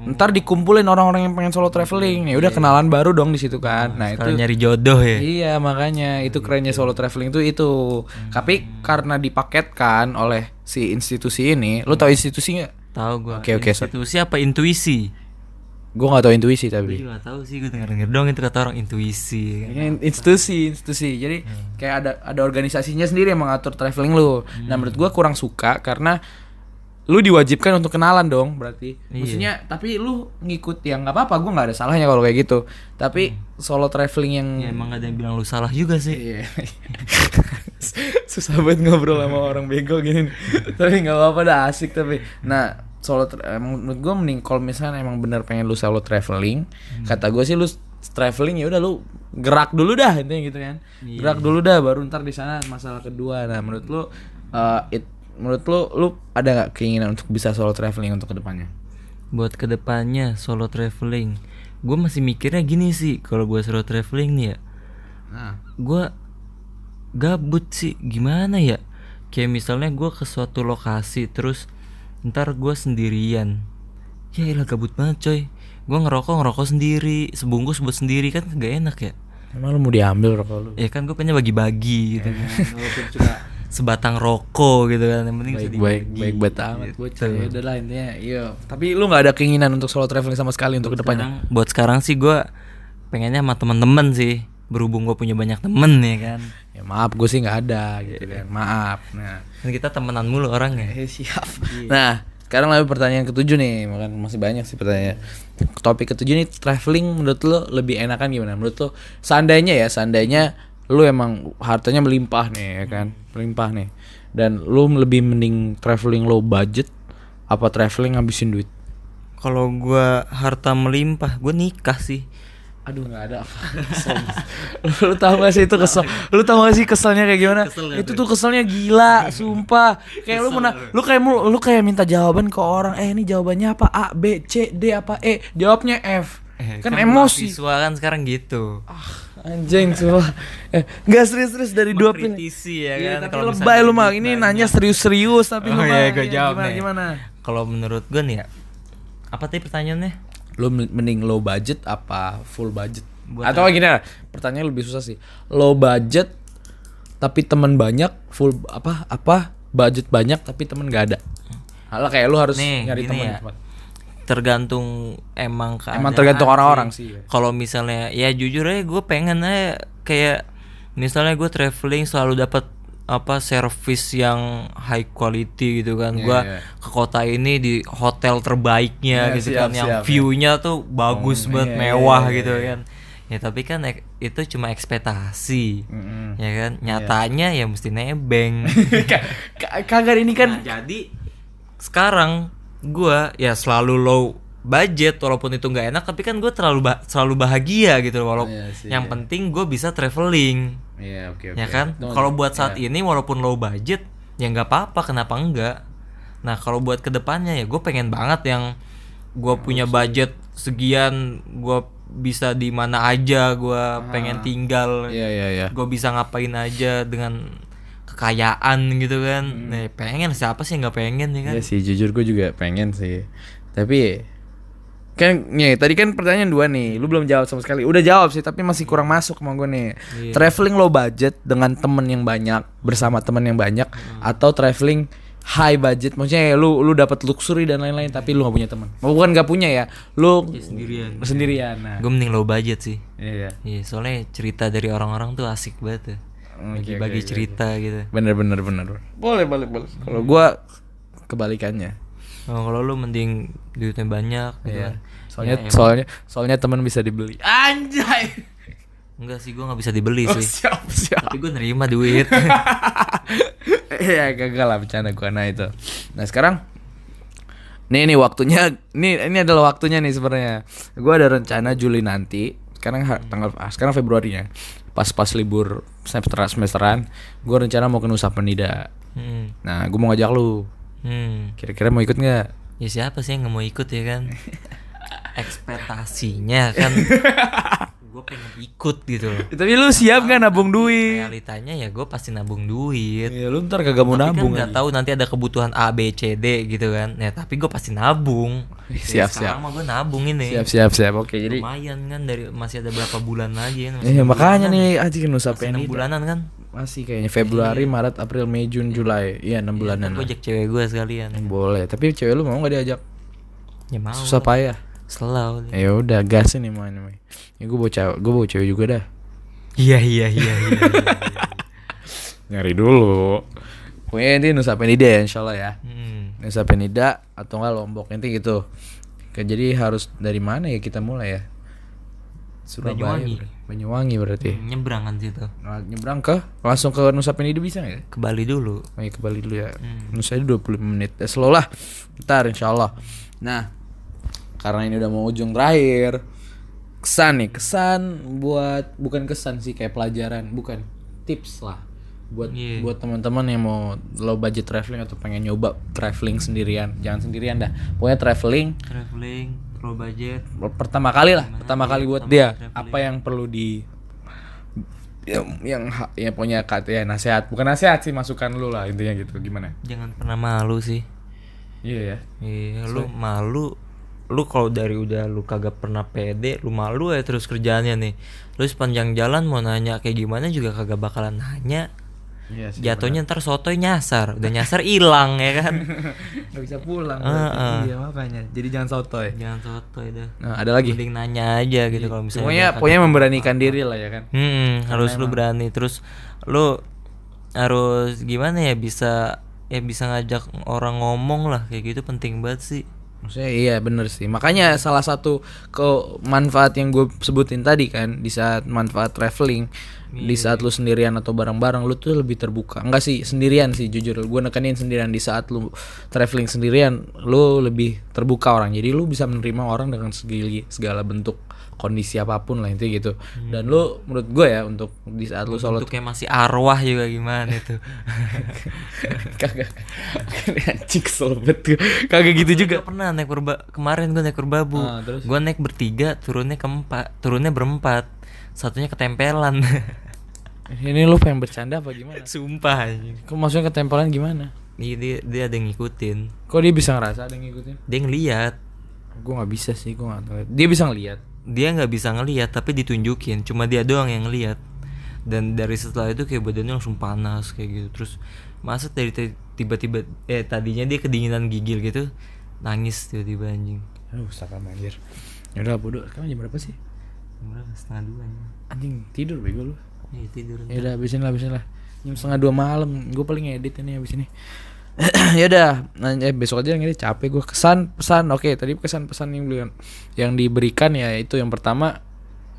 ntar dikumpulin orang-orang yang pengen solo traveling ya udah kenalan baru dong di situ kan. Nah Kalau itu nyari jodoh ya. iya makanya itu kerennya solo traveling tuh itu. Tapi karena dipaketkan oleh si institusi ini, lu tahu institusi nggak? Tahu gua. Oke, oke, sorry. Institusi apa intuisi? Gue nggak tahu intuisi Gue tapi. juga gak tahu sih, gue denger-denger dong itu kata orang intuisi. Ini institusi, institusi. Jadi kayak ada ada organisasinya sendiri yang mengatur traveling lu. Nah, menurut gua kurang suka karena lu diwajibkan untuk kenalan dong berarti. Iya. Maksudnya tapi lu ngikut yang nggak apa-apa, gua nggak ada salahnya kalau kayak gitu. Tapi solo traveling yang Ya emang gak ada yang bilang lu salah juga sih. Iya. Susah banget ngobrol sama orang bego gini. tapi nggak apa-apa dah asik tapi. Nah, solo emang menurut gue mending kalau misalnya emang bener pengen lu solo traveling, kata gue sih lu traveling ya udah lu gerak dulu dah intinya gitu kan. Gerak dulu dah baru ntar di sana masalah kedua. Nah, menurut lu uh, it, menurut lu lu ada nggak keinginan untuk bisa solo traveling untuk ke depannya? Buat ke depannya solo traveling, gue masih mikirnya gini sih. Kalau gue solo traveling nih ya, Nah, gue gabut sih. Gimana ya? Kayak misalnya gue ke suatu lokasi terus ntar gue sendirian. Ya elah gabut banget coy. Gue ngerokok ngerokok sendiri, sebungkus buat sendiri kan gak enak ya. emang lu mau diambil rokok lu? Ya kan gue pengen bagi-bagi gitu kan. Sebatang rokok gitu kan. Yang penting bisa baik baik baik banget amat bocah ya udah lah intinya iya. Tapi lu nggak ada keinginan untuk solo traveling sama sekali untuk ke depannya Sekarang, buat sekarang sih gue pengennya sama temen-temen sih. Berhubung gue punya banyak temen ya kan. Ya maaf gue sih nggak ada gitu kan. Maaf. Nah. Kan kita temenan mulu orangnya eh, siap. Nah sekarang lagi pertanyaan ketujuh nih. Makan masih banyak sih pertanyaan topik ketujuh nih traveling menurut lo lebih enakan gimana? Menurut lo seandainya ya seandainya lu emang hartanya melimpah nih ya kan? Melimpah nih. Dan lu lebih mending traveling low budget apa traveling ngabisin duit? Kalau gue harta melimpah gue nikah sih. Aduh nggak ada. Kesel. Lu tau gak sih itu kesel? Lu tau gak sih keselnya kayak gimana? Itu tuh? keselnya gila Sumpah. Kayak lu mana Lu kayak lu kayak minta jawaban ke orang Eh ini jawabannya apa? A B C D apa E? Jawabnya F. Kan emosi. mahasiswa kan sekarang gitu Anjing sumpah. Eh, Gak serius-serius dari dua pilihan Mengkritisi ya Iya kan tapi kalau lebay lu mah. Ini nanya serius-serius Tapi lu Oh mah iya, iya, jawab gimana, nih. gimana? Kalau menurut gue nih ya apa tadi pertanyaannya? Lu mending low budget apa full budget? Buat Atau gini lah Pertanyaan lebih susah sih. Low budget Tapi teman banyak Full apa Apa Budget banyak tapi temen gak ada. Halah kayak lu harus Nih, nyari gini teman ya. Tergantung emang keadaan Emang tergantung orang-orang sih. kalau misalnya ya jujur aja gue pengen aja kayak misalnya gue traveling selalu dapat apa service yang high quality gitu kan Iya, gua iya. ke kota ini di hotel terbaiknya Iya, gitu siap, kan yang siap, view-nya tuh bagus Oh, banget iya, mewah iya, gitu iya. kan ya tapi kan itu cuma ekspektasi Mm-mm. ya kan nyatanya ya mesti nebeng Ka- ka- Kagak ini kan Nah, jadi sekarang gua ya selalu low budget walaupun itu nggak enak tapi kan gue terlalu ba- selalu bahagia gitu loh walaupun Iya sih, yang penting gue bisa traveling. Iya oke ya kan? Kalau buat saat ini walaupun low budget ya nggak apa-apa kenapa enggak nah kalau buat ke depannya ya gue pengen banget yang gue punya budget segian gue bisa di mana aja gue pengen tinggal. Iya iya iya. Gue bisa ngapain aja dengan kekayaan gitu kan. Nih, pengen siapa sih nggak pengen ya kan? Iya sih jujur gue juga pengen sih. Tapi Kan nih tadi kan pertanyaan dua nih. Lu belum jawab sama sekali. Udah jawab sih tapi masih kurang masuk sama gue nih. Iya. Traveling low budget dengan temen yang banyak Bersama temen yang banyak Atau traveling high budget. Maksudnya ya lu lu dapat luxury dan lain-lain Tapi lu gak punya teman Bukan gak punya ya Lu sendirian. Sendirian nah. gue mending low budget sih. Iya. Iya, soalnya cerita dari orang-orang tuh asik banget tuh. Oke, Bagi-bagi oke, oke, cerita gitu. Bener bener bener Boleh boleh boleh Kalau gue kebalikannya Oh, kalau lu mending duitnya banyak gitu Iya. kan. Soalnya Ya, emang- soalnya soalnya teman bisa dibeli. Anjay. enggak sih gua nggak bisa dibeli Oh, sih. siap siap. Tapi gue nerima duit. Iya gagal lah bercanda gua nah itu. Nah sekarang nih nih waktunya nih ini adalah waktunya nih sebenarnya. Gua ada rencana Juli nanti. Sekarang ha- tanggal ah, sekarang Februari ya. Pas-pas libur semester semesteran, gua rencana mau ke Nusa Penida. hmm. Nah, gua mau ngajak lu. Hmm. Kira-kira mau ikut nggak? Ya siapa sih yang nggak mau ikut ya kan? Ekspektasinya kan gue pengen ikut gitu loh. Tapi lu siap nggak nabung duit? Realitanya ya gue pasti nabung duit. Ya lu ntar kagak mau Tapi nabung. kan nggak tahu nanti ada kebutuhan A B C D gitu kan. Ya tapi gue pasti nabung. Siap, Sekarang mah gue nabung ini. Siap siap siap. Oke, jadi Lumayan kan dari masih ada berapa bulan lagi kan? Iya enam makanya nih aja Nusa Masih enam bulanan kan? Masih kayaknya Februari, Maret, April, Mei, Juni, Juli. Iya, 6 bulanan. Gue ajak cewek gue sekalian. Boleh, tapi cewek lu mau gak diajak? Ya mau. Susah payah. Selalu. Ya udah, gas ini mau ini. Ya gue bawa cewek, gue bawa cewek juga dah. Iya iya iya iya. Nyari dulu. Pokoknya ini Nusa Penida ya, insya Allah ya. Hmm. Nusa Penida atau enggak Lombok nanti gitu. Jadi harus dari mana ya kita mulai ya? Surabaya. Banyuwangi. berarti. Banyuwangi berarti. nyebrang kan situ Nah, nyebrang ke langsung ke Nusa Penida bisa nggak ya? ke Bali dulu Oh iya, ke Bali dulu ya. Nusa itu 25 menit. Ya slow lah. Ntar insyaallah. Nah, karena ini udah mau ujung terakhir. Kesan nih, kesan buat bukan kesan sih kayak pelajaran, bukan tips lah buat Iya. buat teman-teman yang mau low budget traveling atau pengen nyoba traveling sendirian. Jangan sendirian dah. Pokoknya traveling traveling low budget pertama kali lah, pertama kali buat dia. traveling. Apa yang perlu di yang yang yang punya kata ya nasihat, bukan nasihat sih masukan lu lah intinya gitu. Gimana? jangan pernah malu sih Iya ya. iya lu malu lu kalau dari udah lu kagak pernah pede lu malu ya terus kerjaannya nih lu sepanjang jalan mau nanya kayak gimana juga kagak bakalan nanya Iya sih. jatuhnya ntar sotoy nyasar udah nyasar hilang ya kan Gak bisa pulang. Heeh. berarti. Iya makanya. Jadi jangan sotoy. jangan sotoy dah Nah, ada lagi. mending nanya aja gitu kalau misalnya Pokoknya pokoknya memberanikan diri lah ya kan. Hmm, harus lu berani terus lu harus gimana ya bisa ya bisa ngajak orang ngomong lah kayak gitu penting banget sih. Maksudnya iya bener sih. Makanya salah satu ke manfaat yang gue sebutin tadi kan di saat manfaat traveling di saat lu sendirian atau bareng-bareng lu tuh lebih terbuka. Enggak sih sendirian sih jujur. Gue nekenin sendirian di saat lu traveling sendirian lu lebih terbuka orang. Jadi lu bisa menerima orang dengan segala segala bentuk kondisi apa pun lah intinya gitu. Dan lu menurut gue ya untuk di saat lu solo Bentuknya masih arwah juga gimana itu. kagak anjing selebet gue. kagak gitu juga Gak pernah naik berba kemarin gue naik berbabu. Ah? Gue naik bertiga, turunnya keempat, turunnya berempat. Satunya ketempelan. ini lu pengen bercanda apa gimana Sumpah kok maksudnya ketempelan gimana Iya dia, dia ada yang ngikutin. kok dia bisa ngerasa ada yang ngikutin Dia ngeliat. gue nggak bisa sih gue nggak dia bisa ngeliat dia nggak bisa ngelihat tapi ditunjukin. Cuma dia doang yang ngelihat dan dari setelah itu kayak badannya langsung panas kayak gitu. Terus masa dari tiba-tiba eh tadinya dia kedinginan gigil gitu nangis tiba-tiba anjing. Aduh sakam anjir. Yaudah bodoh sekarang jam berapa sih? Berapa? Setengah dua anjing. Anjing tidur bego lu. Ya tidur yaudah habisin lah habisin lah. Jam setengah dua malam. Gue paling edit ini habis ini yaudah nah, eh, besok aja yang ini capek gue kesan pesan oke tadi kesan pesan yang beliau yang diberikan ya itu yang pertama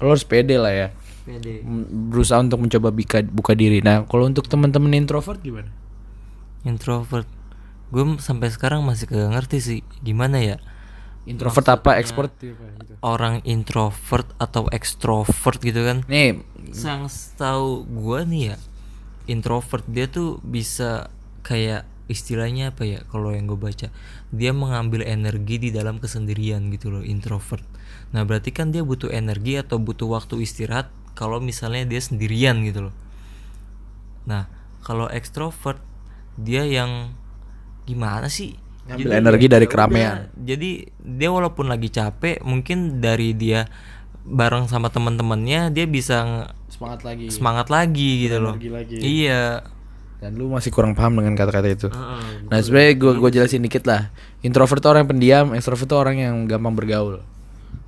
lo harus pede lah ya. Pede. Berusaha untuk mencoba buka, buka diri. Nah kalau untuk teman-teman introvert gimana? Introvert. Gue sampai sekarang masih kagak ngerti sih gimana ya? Introvert apa? Ekspert gitu? orang introvert atau ekstrovert gitu kan? Nih yang setahu gua nih ya introvert dia tuh bisa kayak istilahnya apa ya kalau yang gue baca dia mengambil energi di dalam kesendirian gitu loh introvert. Nah berarti kan dia butuh energi atau butuh waktu istirahat kalau misalnya dia sendirian gitu loh. Nah kalau ekstrovert dia yang gimana sih? Ngambil Jadi energi dari keramaian. jadi dia walaupun lagi capek mungkin dari dia bareng sama teman-temannya dia bisa semangat lagi. semangat lagi gitu loh. Energi lagi. iya dan lu masih kurang paham dengan kata-kata itu. Heeh. nah sebenarnya gue gue jelasin dikit lah. Introvert itu orang yang pendiam extrovert itu orang yang gampang bergaul.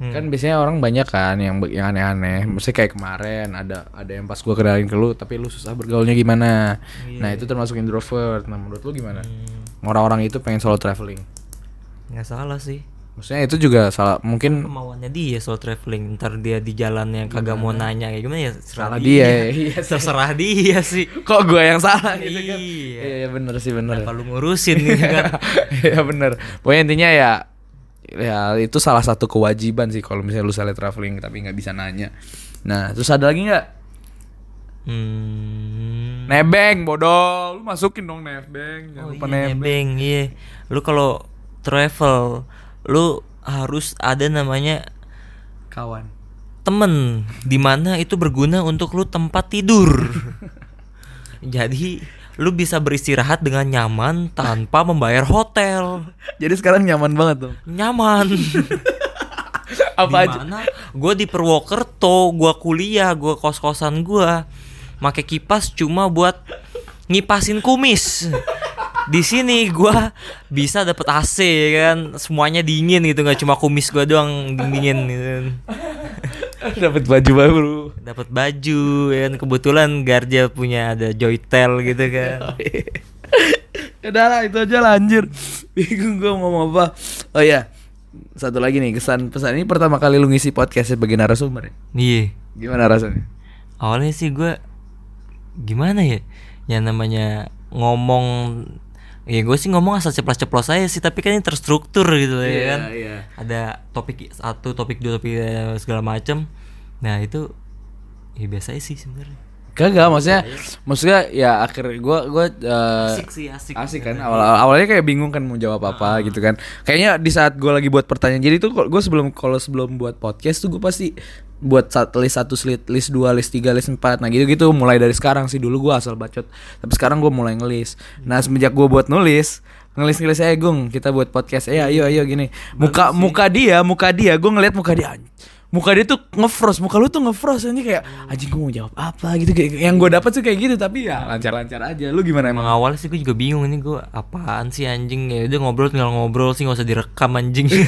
Kan biasanya orang banyak kan yang yang aneh-aneh. Mesti kayak kemarin ada ada yang pas gue kenalin ke lu tapi lu susah bergaulnya gimana? Nah itu termasuk introvert. Nah menurut lu gimana? Orang-orang itu pengen solo traveling. Nggak salah sih maksudnya itu juga salah mungkin kemauannya dia soal traveling. Ntar dia di jalan yang kagak mau nanya kayak gimana ya? Salah serah dia iya terserah dia sih. Kok gue yang salah gitu kan? Iya. iya bener sih bener. Kalau ngurusin gitu kan? Iya bener. Pokoknya intinya ya Ya itu salah satu kewajiban sih Kalau misalnya lu salah traveling Tapi nggak bisa nanya. Nah terus ada lagi nggak? Hmm. Nebeng bodoh. Lu masukin dong nebeng Jangan Oh lupa iya, nebeng. Nebeng iya. Lu kalau travel lu harus ada namanya Kawan. temen di mana itu berguna untuk lu tempat tidur. Jadi lu bisa beristirahat dengan nyaman tanpa membayar hotel. Jadi sekarang nyaman banget tuh? Nyaman. Apa aja? Di mana gue di Purwokerto gue kuliah gue kos kosan gue make kipas cuma buat ngipasin kumis di sini gue bisa dapet AC ya kan? Semuanya dingin gitu nggak cuma kumis gue doang dingin gitu Dapat baju baru. Dapat baju ya kan? Kebetulan Garja punya ada Joytel gitu kan. Udah lah itu aja lah anjir. Bingung gue mau ngomong apa. Oh iya. Satu lagi nih kesan pesan. Ini pertama kali lu ngisi podcast sebagai narasumber ya? Iya. Gimana rasanya? Awalnya sih gue gimana ya? Yang namanya ngomong Ya gue sih ngomong asal ceplos-ceplos aja sih Tapi kan ini terstruktur gitu ya kan. iya. Ada topik satu, topik dua, topik eh, segala macem. Nah itu Ya biasa sih sebenarnya Kagak maksudnya Maksudnya ya akhir gue gue eh, Asik sih asik. Asik kan awal awalnya kayak bingung kan mau jawab apa gitu kan. Kayaknya di saat gue lagi buat pertanyaan jadi tuh gue sebelum kalau sebelum buat podcast tuh gue pasti buat list satu list list dua list tiga list empat. Nah gitu gitu mulai dari sekarang sih. Dulu gue asal bacot tapi sekarang gue mulai ngelis. Nah semenjak gue buat nulis ngelis ngelis aja gung kita buat podcast. Eh ayo ayo gini. Muka muka dia muka dia gue ngeliat muka dia muka dia tuh ngefrost muka lu tuh ngefrost aja kayak anjing gue mau jawab apa? Gitu kayak yang gue dapat tuh kayak gitu tapi ya lancar lancar aja. Lu gimana Emang? Awalnya sih gue juga bingung ini gue apaan sih anjing? Ya udah ngobrol tinggal ngobrol sih nggak usah direkam anjing.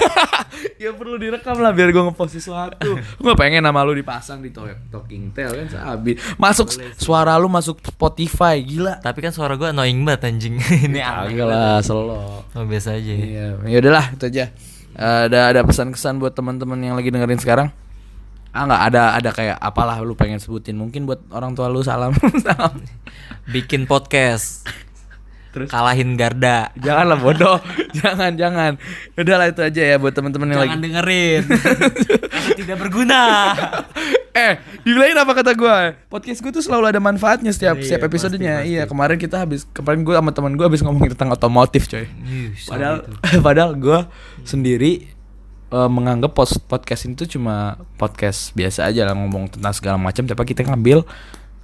Ya perlu direkam lah biar gue ngepost sesuatu. Gue pengen nama lu dipasang di talking tail kan sabi masuk suara lu masuk Spotify gila. Tapi kan suara gue annoying banget anjing. Ini aneh Agak lah selo. Oh, biasa aja. Ya. iya ya udahlah itu aja Ada ada pesan-kesan buat teman-teman yang lagi dengerin sekarang? Ah nggak ada ada kayak apalah lu pengen sebutin. Mungkin buat orang tua lu salam. Salam bikin podcast. Terus? kalahin Garda. Janganlah bodoh. Jangan jangan. Udahlah itu aja ya buat teman-teman yang lagi jangan dengerin tidak berguna eh dibilangin apa kata gue podcast gue tuh selalu ada manfaatnya setiap Iya, setiap episodenya. pasti, iya kemarin kita habis kemarin gue sama teman gue habis ngomongin tentang otomotif coy. Padahal itu. padahal gue sendiri eh, menganggap pos podcast ini tuh cuma podcast biasa aja lah ngomong tentang segala macam. Tapi kita ngambil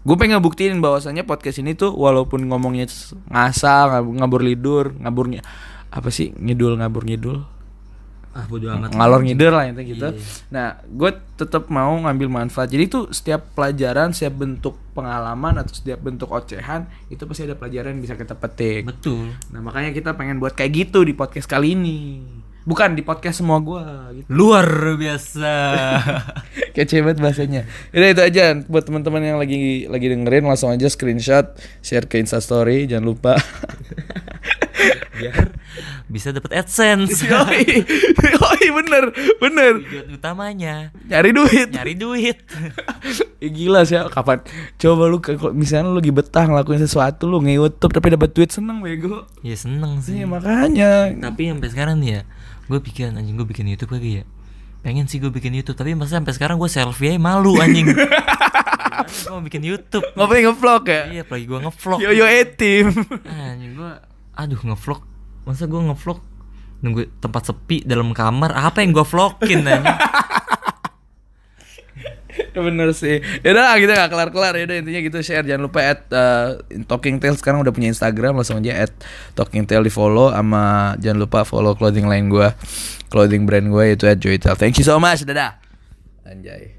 gue pengen buktiin bahwasannya podcast ini tuh walaupun ngomongnya ngasal ngab- ngabur lidur ngaburnya apa sih? Ngidul ngabur ngidul ah bodo amat ngalor ngidul lah intinya gitu. Iya. Nah, gue tetap mau ngambil manfaat. Jadi tuh setiap pelajaran, setiap bentuk pengalaman atau setiap bentuk ocehan itu pasti ada pelajaran yang bisa kita petik. betul Nah, makanya kita pengen buat kayak gitu di podcast kali ini. Bukan di podcast semua gua gitu. luar biasa Kece banget bahasanya. Udah itu aja buat teman-teman yang lagi lagi dengerin langsung aja screenshot, share ke Insta story, jangan lupa. biar bisa dapat adsense. Yoi, Yoi, bener, bener. tujuan utamanya. Nyari duit. nyari duit. Ya gila sih kapan? Coba lu kalau misalnya lu lagi betah ngelakuin sesuatu lu nge-youtube tapi dapat duit seneng bego. Ya seneng sih. Iya makanya. Tapi sampai sekarang nih ya gue pikiran anjing gue bikin YouTube lagi ya. Pengen sih gue bikin YouTube tapi masa sampai sekarang gue selfie aja malu anjing. Gue mau bikin YouTube. Ngapain ngevlog ya? Iya apalagi gue ngevlog. Yo yo etim anjing gue aduh ngevlog masa gue ngevlog? Nunggu tempat sepi dalam kamar? Apa yang gue vlogin Ya bener sih. Yaudah kita gak kelar-kelar. Yaudah intinya gitu. Share. Jangan lupa at uh, Talking Tale sekarang udah punya Instagram. Langsung aja at Talking Tale di follow. Sama jangan lupa follow clothing line gue Clothing brand gue yaitu at Joytel Thank you so much. Dadah. Anjay